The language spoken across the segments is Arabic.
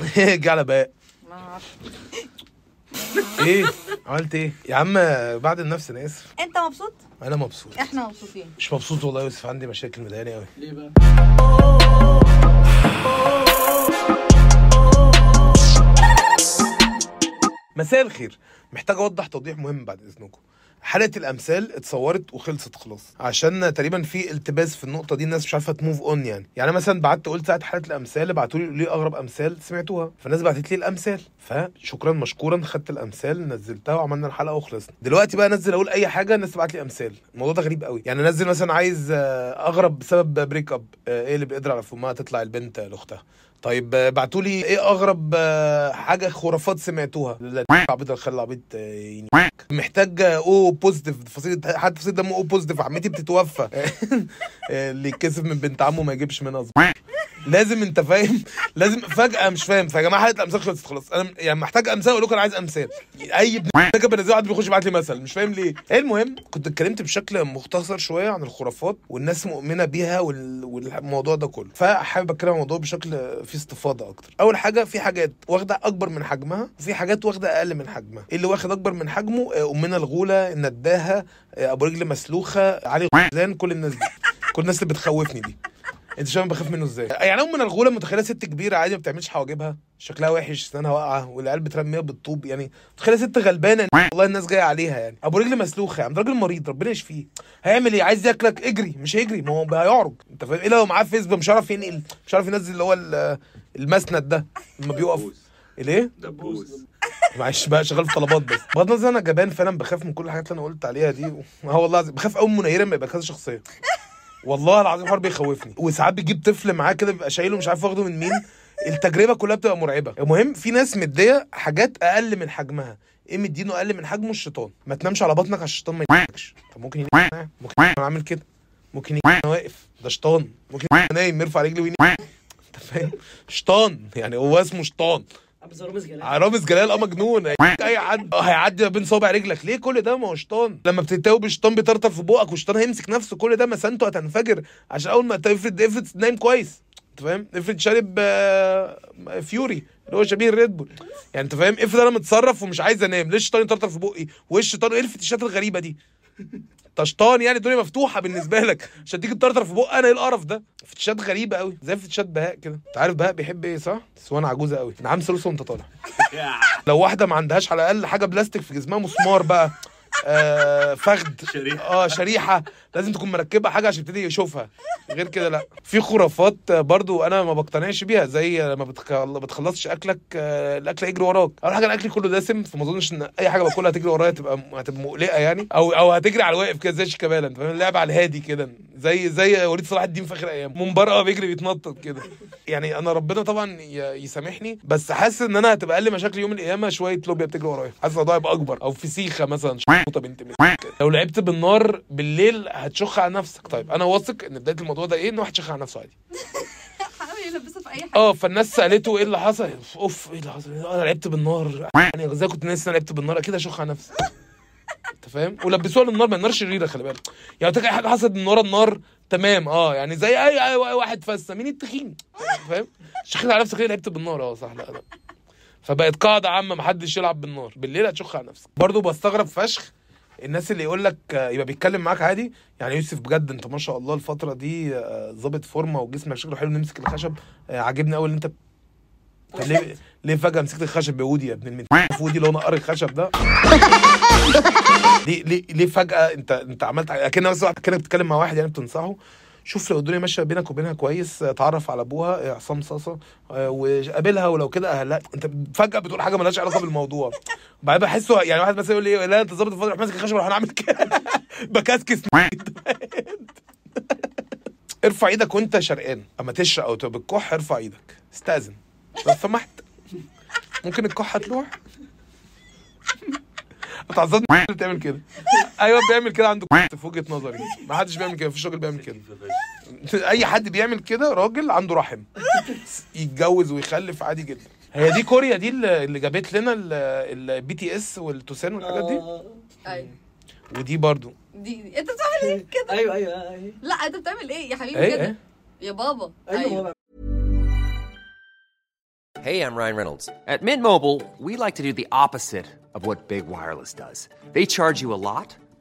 جلباء إيه؟ عملت إيه؟ يا عم بعد النفس أنا اسف. انت مبسوط؟ أنا مبسوط. إحنا مبسوطين. مش مبسوط والله يا يوسف عندي مشاكل مضايقاني قوي ليه بقى؟ مساء الخير. محتاج اوضح توضيح مهم بعد إذنكم. حلقه الأمثال اتصورت وخلصت خلاص. عشان تقريبا في التباس في النقطة دي الناس مش عارفة تموف اون يعني. يعني مثلا بعت قلت ساعة حلقه الأمثال ابعتوا لي ليه أغرب أمثال؟ سمعتوها. فالناس بعتت لي الأمثال. فشكرا مشكورا خدت الأمثال نزلتها وعملنا الحلقة وخلصنا. دلوقتي بقى انزل أقول أي حاجة الناس تبعت لي أمثال. الموضوع ده غريب قوي. يعني انزل مثلا عايز آه، أغرب بسبب بريك اب إيه اللي بيقدر على فمها تطلع البنت لأختها. طيب بعتوا لي إيه اغرب آه، حاجة خرافات سمعتوها؟ لا عبيط الخل عبيط آه،. محتاج آه، أو بوزيتيف فصيلة حد فصيلة دمه أو بوزيتيف عمتي بتتوفى. اللي يتكسف من بنت عمه ما يجيبش منها. لازم انت فاهم لازم فجأة مش فاهم فيا جماعة حلقه الامثال خلصت خلاص. أنا يعني محتاج امثال أقول لكم أنا عايز امثال أي ابن بنزل واحد بيخش يبعت لي مثل مش فاهم ليه. المهم كنت اتكلمت بشكل مختصر شوية عن الخرافات والناس مؤمنة بيها وال... والموضوع ده كله. فحابب أتكلم الموضوع بشكل فيه استفاضة أكتر. أول حاجة في حاجات واخدة أكبر من حجمها وفي حاجات واخدة أقل من حجمها. اللي واخد أكبر من حجمه آه، أمنا الغولة النداهة آه، أبو رجل مسلوخة علي غزلان كل الناس دي. كل الناس اللي بتخوفني دي. انت شايف بخاف منه إزاي؟ يعني أم من الغوله متخيلة ست كبيرة عادي ما بتعملش حواجبها شكلها وحش اسنانها واقعة والعيال بترميها بالطوب يعني متخيلة ست غلبانة؟ والله الناس جاية عليها يعني. أبو رجل مسلوخه يعني ده راجل مريض ربنا يشفيه. هيعمل إيه؟ عايز ياكلك؟ اجري مش هيجري ما هو هيعرج أنت فاهم؟ إيه لو معاه فيسبوك مش عارف ينقل مش عارف ينزل اللي هو ال- المسند ده لما بيقف. الإيه؟ دبوس. معلش بقى شغال في طلبات بس. بغض النظر أنا جبان فعلا بخاف من كل الحاجات اللي أنا قلت عليها دي. آه والله العظيم بخاف قوي من منيرة لما يبقى كذا شخصية. والله العظيم حوار بيخوفني. وساعات بيجيب طفل معاه كده بيبقى شايله مش عارف واخده من مين. التجربة كلها بتبقى مرعبة. المهم في ناس مدية حاجات أقل من حجمها. إيه مدينه أقل من حجمه؟ الشيطان. ما تنامش على بطنك عشان الشيطان ما ينامكش طب ممكن ينام ممكن أنا عامل كده. ممكن وأنا واقف. ده شيطان. ممكن نايم يرفع رجلي وينام. انت فاهم؟ شيطان. يعني هو اسمه شيطان. عبد رامز جلال. رامز جلال آه مجنون. أي حد آه هيعدي بين صوابع رجلك. ليه كل ده؟ ما هو شيطان. لما بتتوب الشيطان بيطرطر في بقك والشيطان هيمسك نفسه. كل ده مسانته هتنفجر. عشان أول ما تفرد افرض نايم كويس. أنت فاهم؟ افرض شارب آه، فيوري اللي هو شبيه الريد بول. يعني أنت فاهم؟ افرض أنا متصرف ومش عايز أنام. ليه الشيطان يطرطر في بقي؟ وايه الشيطان؟ إيه الفتشات الغريبة دي؟ انت شيطان يعني الدنيا مفتوحة بالنسبة لك. عشان تيجي تطرطر في بق أنا إيه القرف ده؟ فتشات غريبة قوي زي فتشات بهاء كده. أنت عارف بهاء بيحب إيه صح؟ بس وأنا عجوزه قوي نعم ثلث وأنت طالع. لو واحدة ما عندهاش على الأقل حاجة بلاستيك في جسمها مسمار بقى. آه فخد شريحة. آه شريحة. لازم تكون مركبة حاجة عشان يبتدي يشوفها. غير كده لا. في خرافات برضو أنا ما بقتنعش بيها زي بتخل... بتخلصش أكلك آه، الأكل يجري وراك. أول حاجة أنا اكلي كله دسم فما أظنش إن أي حاجة باكلها هتجري ورايا تبقى هتبقى مقلقة يعني أو أو هتجري على الواقف كده زي شيكابالا. أنت فاهم؟ اللعب على الهادي كده. زي زي وليد صلاح الدين في آخر أيام. من بره بيجري بيتنطط كده. يعني أنا ربنا طبعا يسامحني بس حاسس إن أنا هتبقى أقل مشاكل يوم القيامة شوية لوبيا بتجري ورايا. حاسس الموضوع هيبقى أكبر أو فسيخة مثلا بنت. لو لعبت بالنار بالليل هتشخ على نفسك. طيب أنا واثق إن بداية الموضوع ده إيه؟ إن واحد شخ على نفسه عادي. في أي حاجة. آه فالناس سألته إيه اللي حصل؟ أوف إيه اللي حصل؟ أنا لعبت بالنار. يعني إزاي كنت ناسي أنا لعبت بالنار؟ أكيد اشخ على نفسي. أنت فاهم؟ ولبسوها للنار ما النار شريره خلي بالك. يعني أي حاجة حصلت من ورا النار تمام. آه يعني زي أي أي, أي واحد فسه مين التخين؟ فاهم؟ شخيت على نفسك كده لعبت بالنار؟ آه صح. لا لا. فبقت قاعدة عامة محدش يلعب بالنار. بالليل هتشخ على نفسك. برضه بستغرب فشخ الناس اللي يقول لك يبقى بيتكلم معاك عادي؟ يعني يوسف بجد انت ما شاء الله الفترة دي آه، ظابط فورمة وجسمك شكله حلو نمسك الخشب. آه، عاجبني قوي ان انت طب ليه ليه فجأة مسكت الخشب بودي يا ابن المين ودي اللي هو نقر الخشب ده. ليه ليه ليه فجأة انت انت عملت بس واحد كانك بتتكلم مع واحد يعني بتنصحه. شوف لو الدنيا ماشية بينك وبينها كويس آه، تعرف على أبوها آه، عصام صاصة آه، وقابلها ولو كده اهلها أنت فجأة بتقول حاجة مالهاش علاقة بالموضوع. بعدين بحسه يعني واحد مثلا يقول لي لا أنت ظابط الفاضل روح ماسك الخشب أعمل كده. بكسكس ارفع إيدك وأنت شرقان. أما تشرق أو بالكح ارفع إيدك. استأذن. لو سمحت. ممكن الكحه تروح اتعذبت اللي بتعمل كده. أيوه بيعمل كده عنده في وجهة نظري. ما حدش بيعمل كده مفيش راجل بيعمل كده. أي حد بيعمل كده راجل عنده رحم. يتجوز ويخلف عادي جدا. هي دي كوريا دي اللي اللي جابت لنا البي تي اس والتوسان والحاجات دي؟ أيوه. ودي برضو. دي, دي. أنت بتعمل إيه؟ كده. أيوه أيوه أيوه. لا أنت بتعمل إيه يا حبيبي؟ كده إيه؟ يا بابا. أيوه Hey, I'm Ryan Reynolds. At Mint Mobile, we like to do the opposite of what Big Wireless does. They charge you a lot,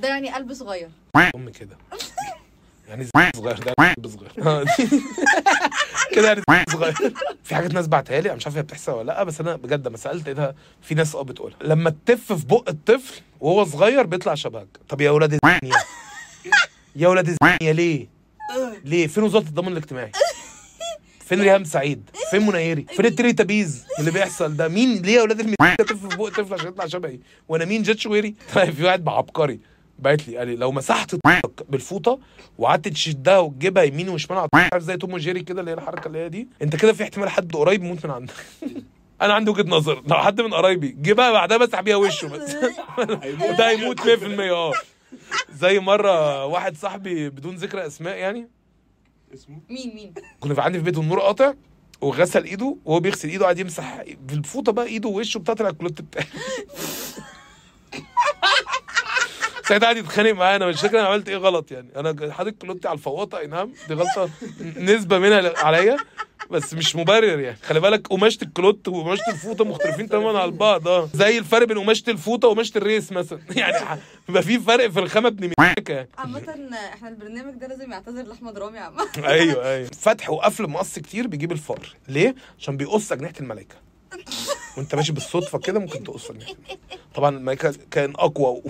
ده يعني قلب صغير أم كده يعني صغير ده قلب صغير آه، كده يعني صغير في حاجات ناس بعتها لي أنا مش عارف هي بتحصل ولا لأ بس أنا بجد لما سألت لقيتها في ناس آه بتقولها لما تتف في بق الطفل وهو صغير بيطلع شبهك طب يا ولاد يا ولاد الزنية ليه؟ ليه؟ فين وزارة الضمان الاجتماعي؟ فين ريهام سعيد؟ فين منيري؟ فين التري تبيز اللي بيحصل ده؟ مين ليه يا ولاد المدينة تف في بق طفل عشان يطلع شبهي؟ وأنا مين جيت شويري؟ طيب في واحد عبقري بعت لي قال لي لو مسحت بالفوطة وقعدت تشدها وتجيبها يمين وشمال عارف زي توم وجيري كده اللي هي الحركة اللي هي دي؟ انت كده في احتمال حد قريب يموت من عندك. أنا عندي وجهة نظر. لو حد من قرايبي جيبها بعدها مسح بيها وشه بس. وده هيموت 100% آه. زي مرة واحد صاحبي بدون ذكر أسماء يعني. مين مين؟ كنا في عندي في بيت النور قاطع وغسل إيده وهو بيغسل إيده قاعد يمسح في الفوطه بقى إيده ووشه بتاعت الكلوت بتاعي ساعتها قاعد يتخانق معايا أنا مش فاكر أنا عملت إيه غلط يعني. أنا حاطط كلوتي على الفواطة. أي نعم دي غلطة نسبة منها عليا بس مش مبرر يعني. خلي بالك قماشة الكلوت وقماشة الفوطة مختلفين تماما عن بعض. آه. زي الفرق بين قماشة الفوطة وقماشة الريس مثلا. يعني بيبقى في فرق في الخامة ابن يعني. عامة إحنا البرنامج ده لازم يعتذر لأحمد رامي عامة أيوه أيوه. فتح وقفل مقص كتير بيجيب الفقر ليه؟ عشان بيقص أجنحة الملائكة. وانت ماشي بالصدفة كده ممكن تقص. طبعا الملائكه كان أقوى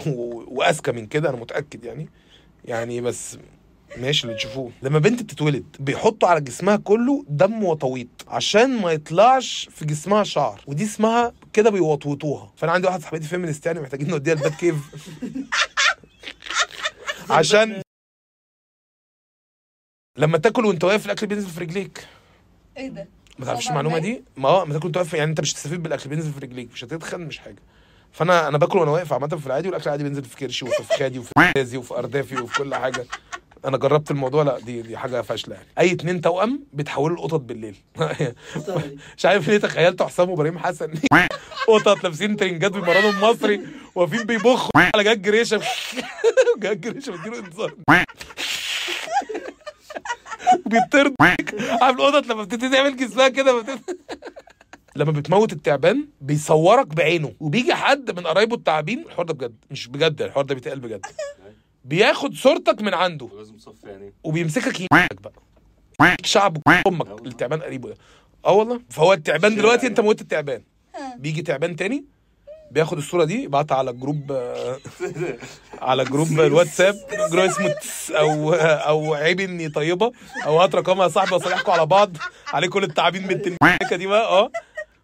وأذكى من كده أنا متأكد يعني. يعني بس ماشي اللي تشوفوه. لما بنت بتتولد بيحطوا على جسمها كله دم وطويط عشان ما يطلعش في جسمها شعر ودي اسمها كده بيوطوطوها. فأنا عندي واحدة صاحبتي فيمينست يعني محتاجين نوديها البات كيف. عشان لما تاكل وانت واقف الأكل بينزل في رجليك. إيه ده؟ ما تعرفش المعلومة ليه؟ دي؟ ما هو ما تاكل وانت واقف يعني انت مش هتستفيد بالأكل بينزل في رجليك مش هتتخن مش حاجة. فأنا أنا باكل وأنا واقف عامة في العادي والأكل العادي بينزل في كرشي وفي فخادي وفي رازي وفي أردافي وفي كل حاجة. أنا جربت الموضوع لأ دي دي حاجة فاشلة يعني. أي اتنين توأم بيتحولوا لقطط بالليل. مش عارف ليه تخيلت حسام وابراهيم حسن. قطط لابسين ترنجات بيمرنوا المصري واقفين بيبخوا. على جاج جريشه جاج جريشه بيديله انذار. وبيطرد عارف القطط لما بتبتدي تعمل جسمها كده بتبتدي... لما بتموت التعبان بيصورك بعينه. وبيجي حد من قرايبه التعابين الحوار ده بجد مش بجد الحوار ده بيتقال بجد. بياخد صورتك من عنده. لازم صف يعني. وبيمسكك يمسكك بقى. شعب أمك التعبان قريبه ده. آه والله. فهو التعبان دلوقتي انت موت التعبان. بيجي تعبان تاني بياخد الصورة دي يبعتها على الجروب آه، على جروب الواتساب جروب اسمه أو أو عيب إني طيبة أو هات رقمها يا صاحبي وأصالحكم على بعض. عليه كل التعابين بنت الملكة دي بقى آه.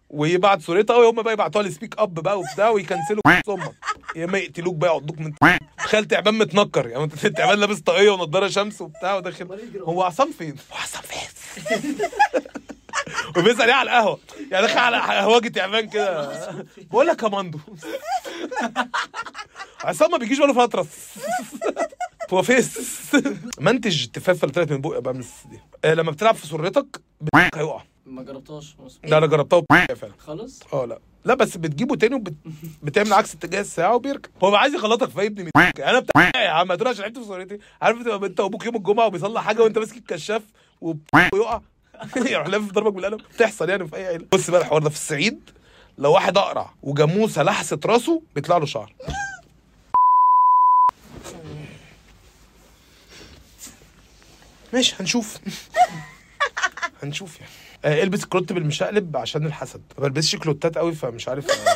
ويبعت صورتها وهم بقى يبعتوها لسبيك اب بقى وبتاع ويكنسلوا أمك يا إما يقتلوك بقى يعضوك من تخيل تعبان متنكر يعني أنت تعبان لابس طاقية ونضارة شمس وبتاع وداخل. هو عصام فين؟ هو عصام فين؟ وبيسأل إيه على القهوة. يعني داخل على قهوجي تعبان كده. بقول لك يا مندو. عصام ما بيجيش بقاله فترة. هو فيس منتج تفاف فلترت من بقى بعمل دي آه، لما بتلعب في سرتك هيقع. ما جربتهاش. لا أنا جربتها فعلا. خالص؟ آه لا. لا بس بتجيبه تاني وبتعمل عكس اتجاه الساعة وبيركب. هو بقى عايز يخلطك في ابني يعني أنا بتاع يا عم هتقول عشان لعبت في سرتي. عارف انت وأبوك يوم الجمعة وبيصلح حاجة وأنت ماسك الكشاف ويقع يروح لافف ضربك بالقلم. بتحصل يعني في أي عيلة. بص بقى الحوار ده في الصعيد. لو واحد أقرع وجاموسة لحست راسه بيطلع له شعر. ماشي هنشوف. هنشوف يعني. آه البس كلوت بالمشقلب عشان الحسد. ما بلبسش كلوتات قوي فمش عارف. آه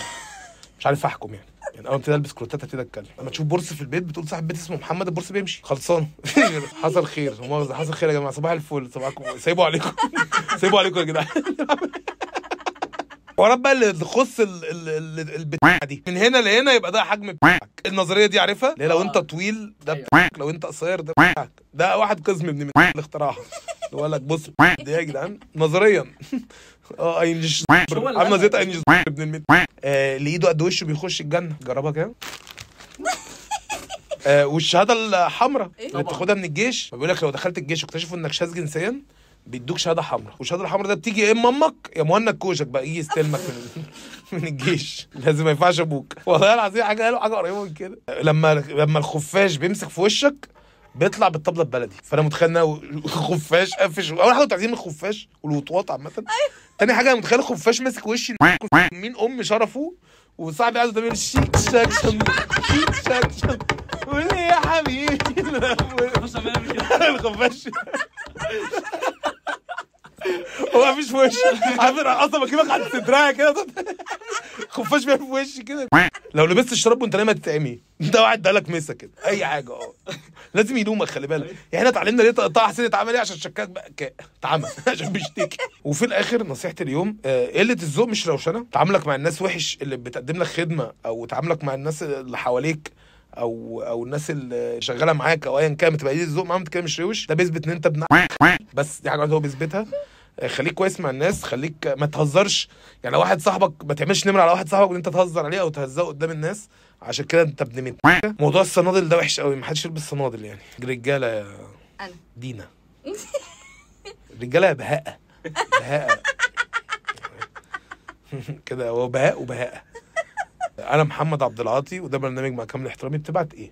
مش عارف أحكم يعني. يعني أول ما ابتدي البس كلوتات ابتدي أتكلم. لما تشوف برص في البيت بتقول صاحب بيت اسمه محمد البرص بيمشي. خلصان حصل خير. مؤاخذة حصل خير يا جماعة. صباح الفل. صباحكم. سيبوا عليكم. سيبوا عليكم يا جدعان. حوارات بقى اللي تخص ال- ال- ال- البتاع دي. من هنا لهنا يبقى ده حجم بتاعك. النظرية دي عارفها؟ اللي لو انت طويل ده بتاعك لو انت قصير ده بتاعك. ده واحد قسم ابن من اللي اللي هو لك بص دي يا جدعان نظريا. آه اللي عامله. زيت أينج ابن المت آه، اللي ايده قد وشه بيخش الجنة. جربها كده. آه والشهادة الحمراء اللي طبعا. بتاخدها من الجيش. بيقول لك لو دخلت الجيش واكتشفوا إنك شاذ جنسيا. بيدوك شهادة حمراء. والشهاده الحمراء ده بتيجي يا إما أمك يا مهند كوشك بقى يجي يستلمك من من الجيش. لازم ما ينفعش أبوك. والله العظيم حاجة قالوا حاجة قريبة من كده. لما لما الخفاش بيمسك في وشك بيطلع بالطبلة البلدي. فأنا متخيل انه خفاش قفش أول حاجة تعظيم الخفاش والوطواط عامة. تاني حاجة متخيل الخفاش ماسك وشي. مين أم شرفه؟ وصاحبي قاعد قدامي شيك شاك شم شيك شاك شم. قول لي يا حبيبي. الخفاش. هو مفيش أنا أصلا بجيبك عند صدرها كده. خفاش بيعمل في وشي كده. لو لبست الشراب وأنت نايم هتتعمي. ده واحد دالك مسا كده. أي حاجة أه. لازم يلومك خلي بالك. يعني إحنا اتعلمنا ليه طه حسين اتعمل إيه؟ عشان شكاك بقى. اتعمل. عشان بيشتكي. وفي الآخر نصيحتي اليوم آه، قلة الذوق مش روشنة. تعاملك مع الناس وحش اللي بتقدم لك خدمة أو تعاملك مع الناس اللي حواليك أو أو الناس اللي شغالة معاك أو ايا كان بتبقى قليل الذوق معاهم كده مش روش. ده بيثبت إن أنت ابن بس دي حاجة هو بيثبتها. خليك كويس مع الناس خليك ما تهزرش. يعني لو واحد صاحبك ما تعملش نمرة على واحد صاحبك وان انت تهزر عليه أو تهزقه قدام الناس عشان كده انت ابن مت موضوع الصنادل ده وحش قوي ما حدش يلبس صنادل يعني. رجالة يا أنا. دينا الرجاله يا بهاء بهاء كده هو بهاء وبهاء أنا محمد عبد العاطي وده برنامج مع كامل احترامي. بتبعت إيه؟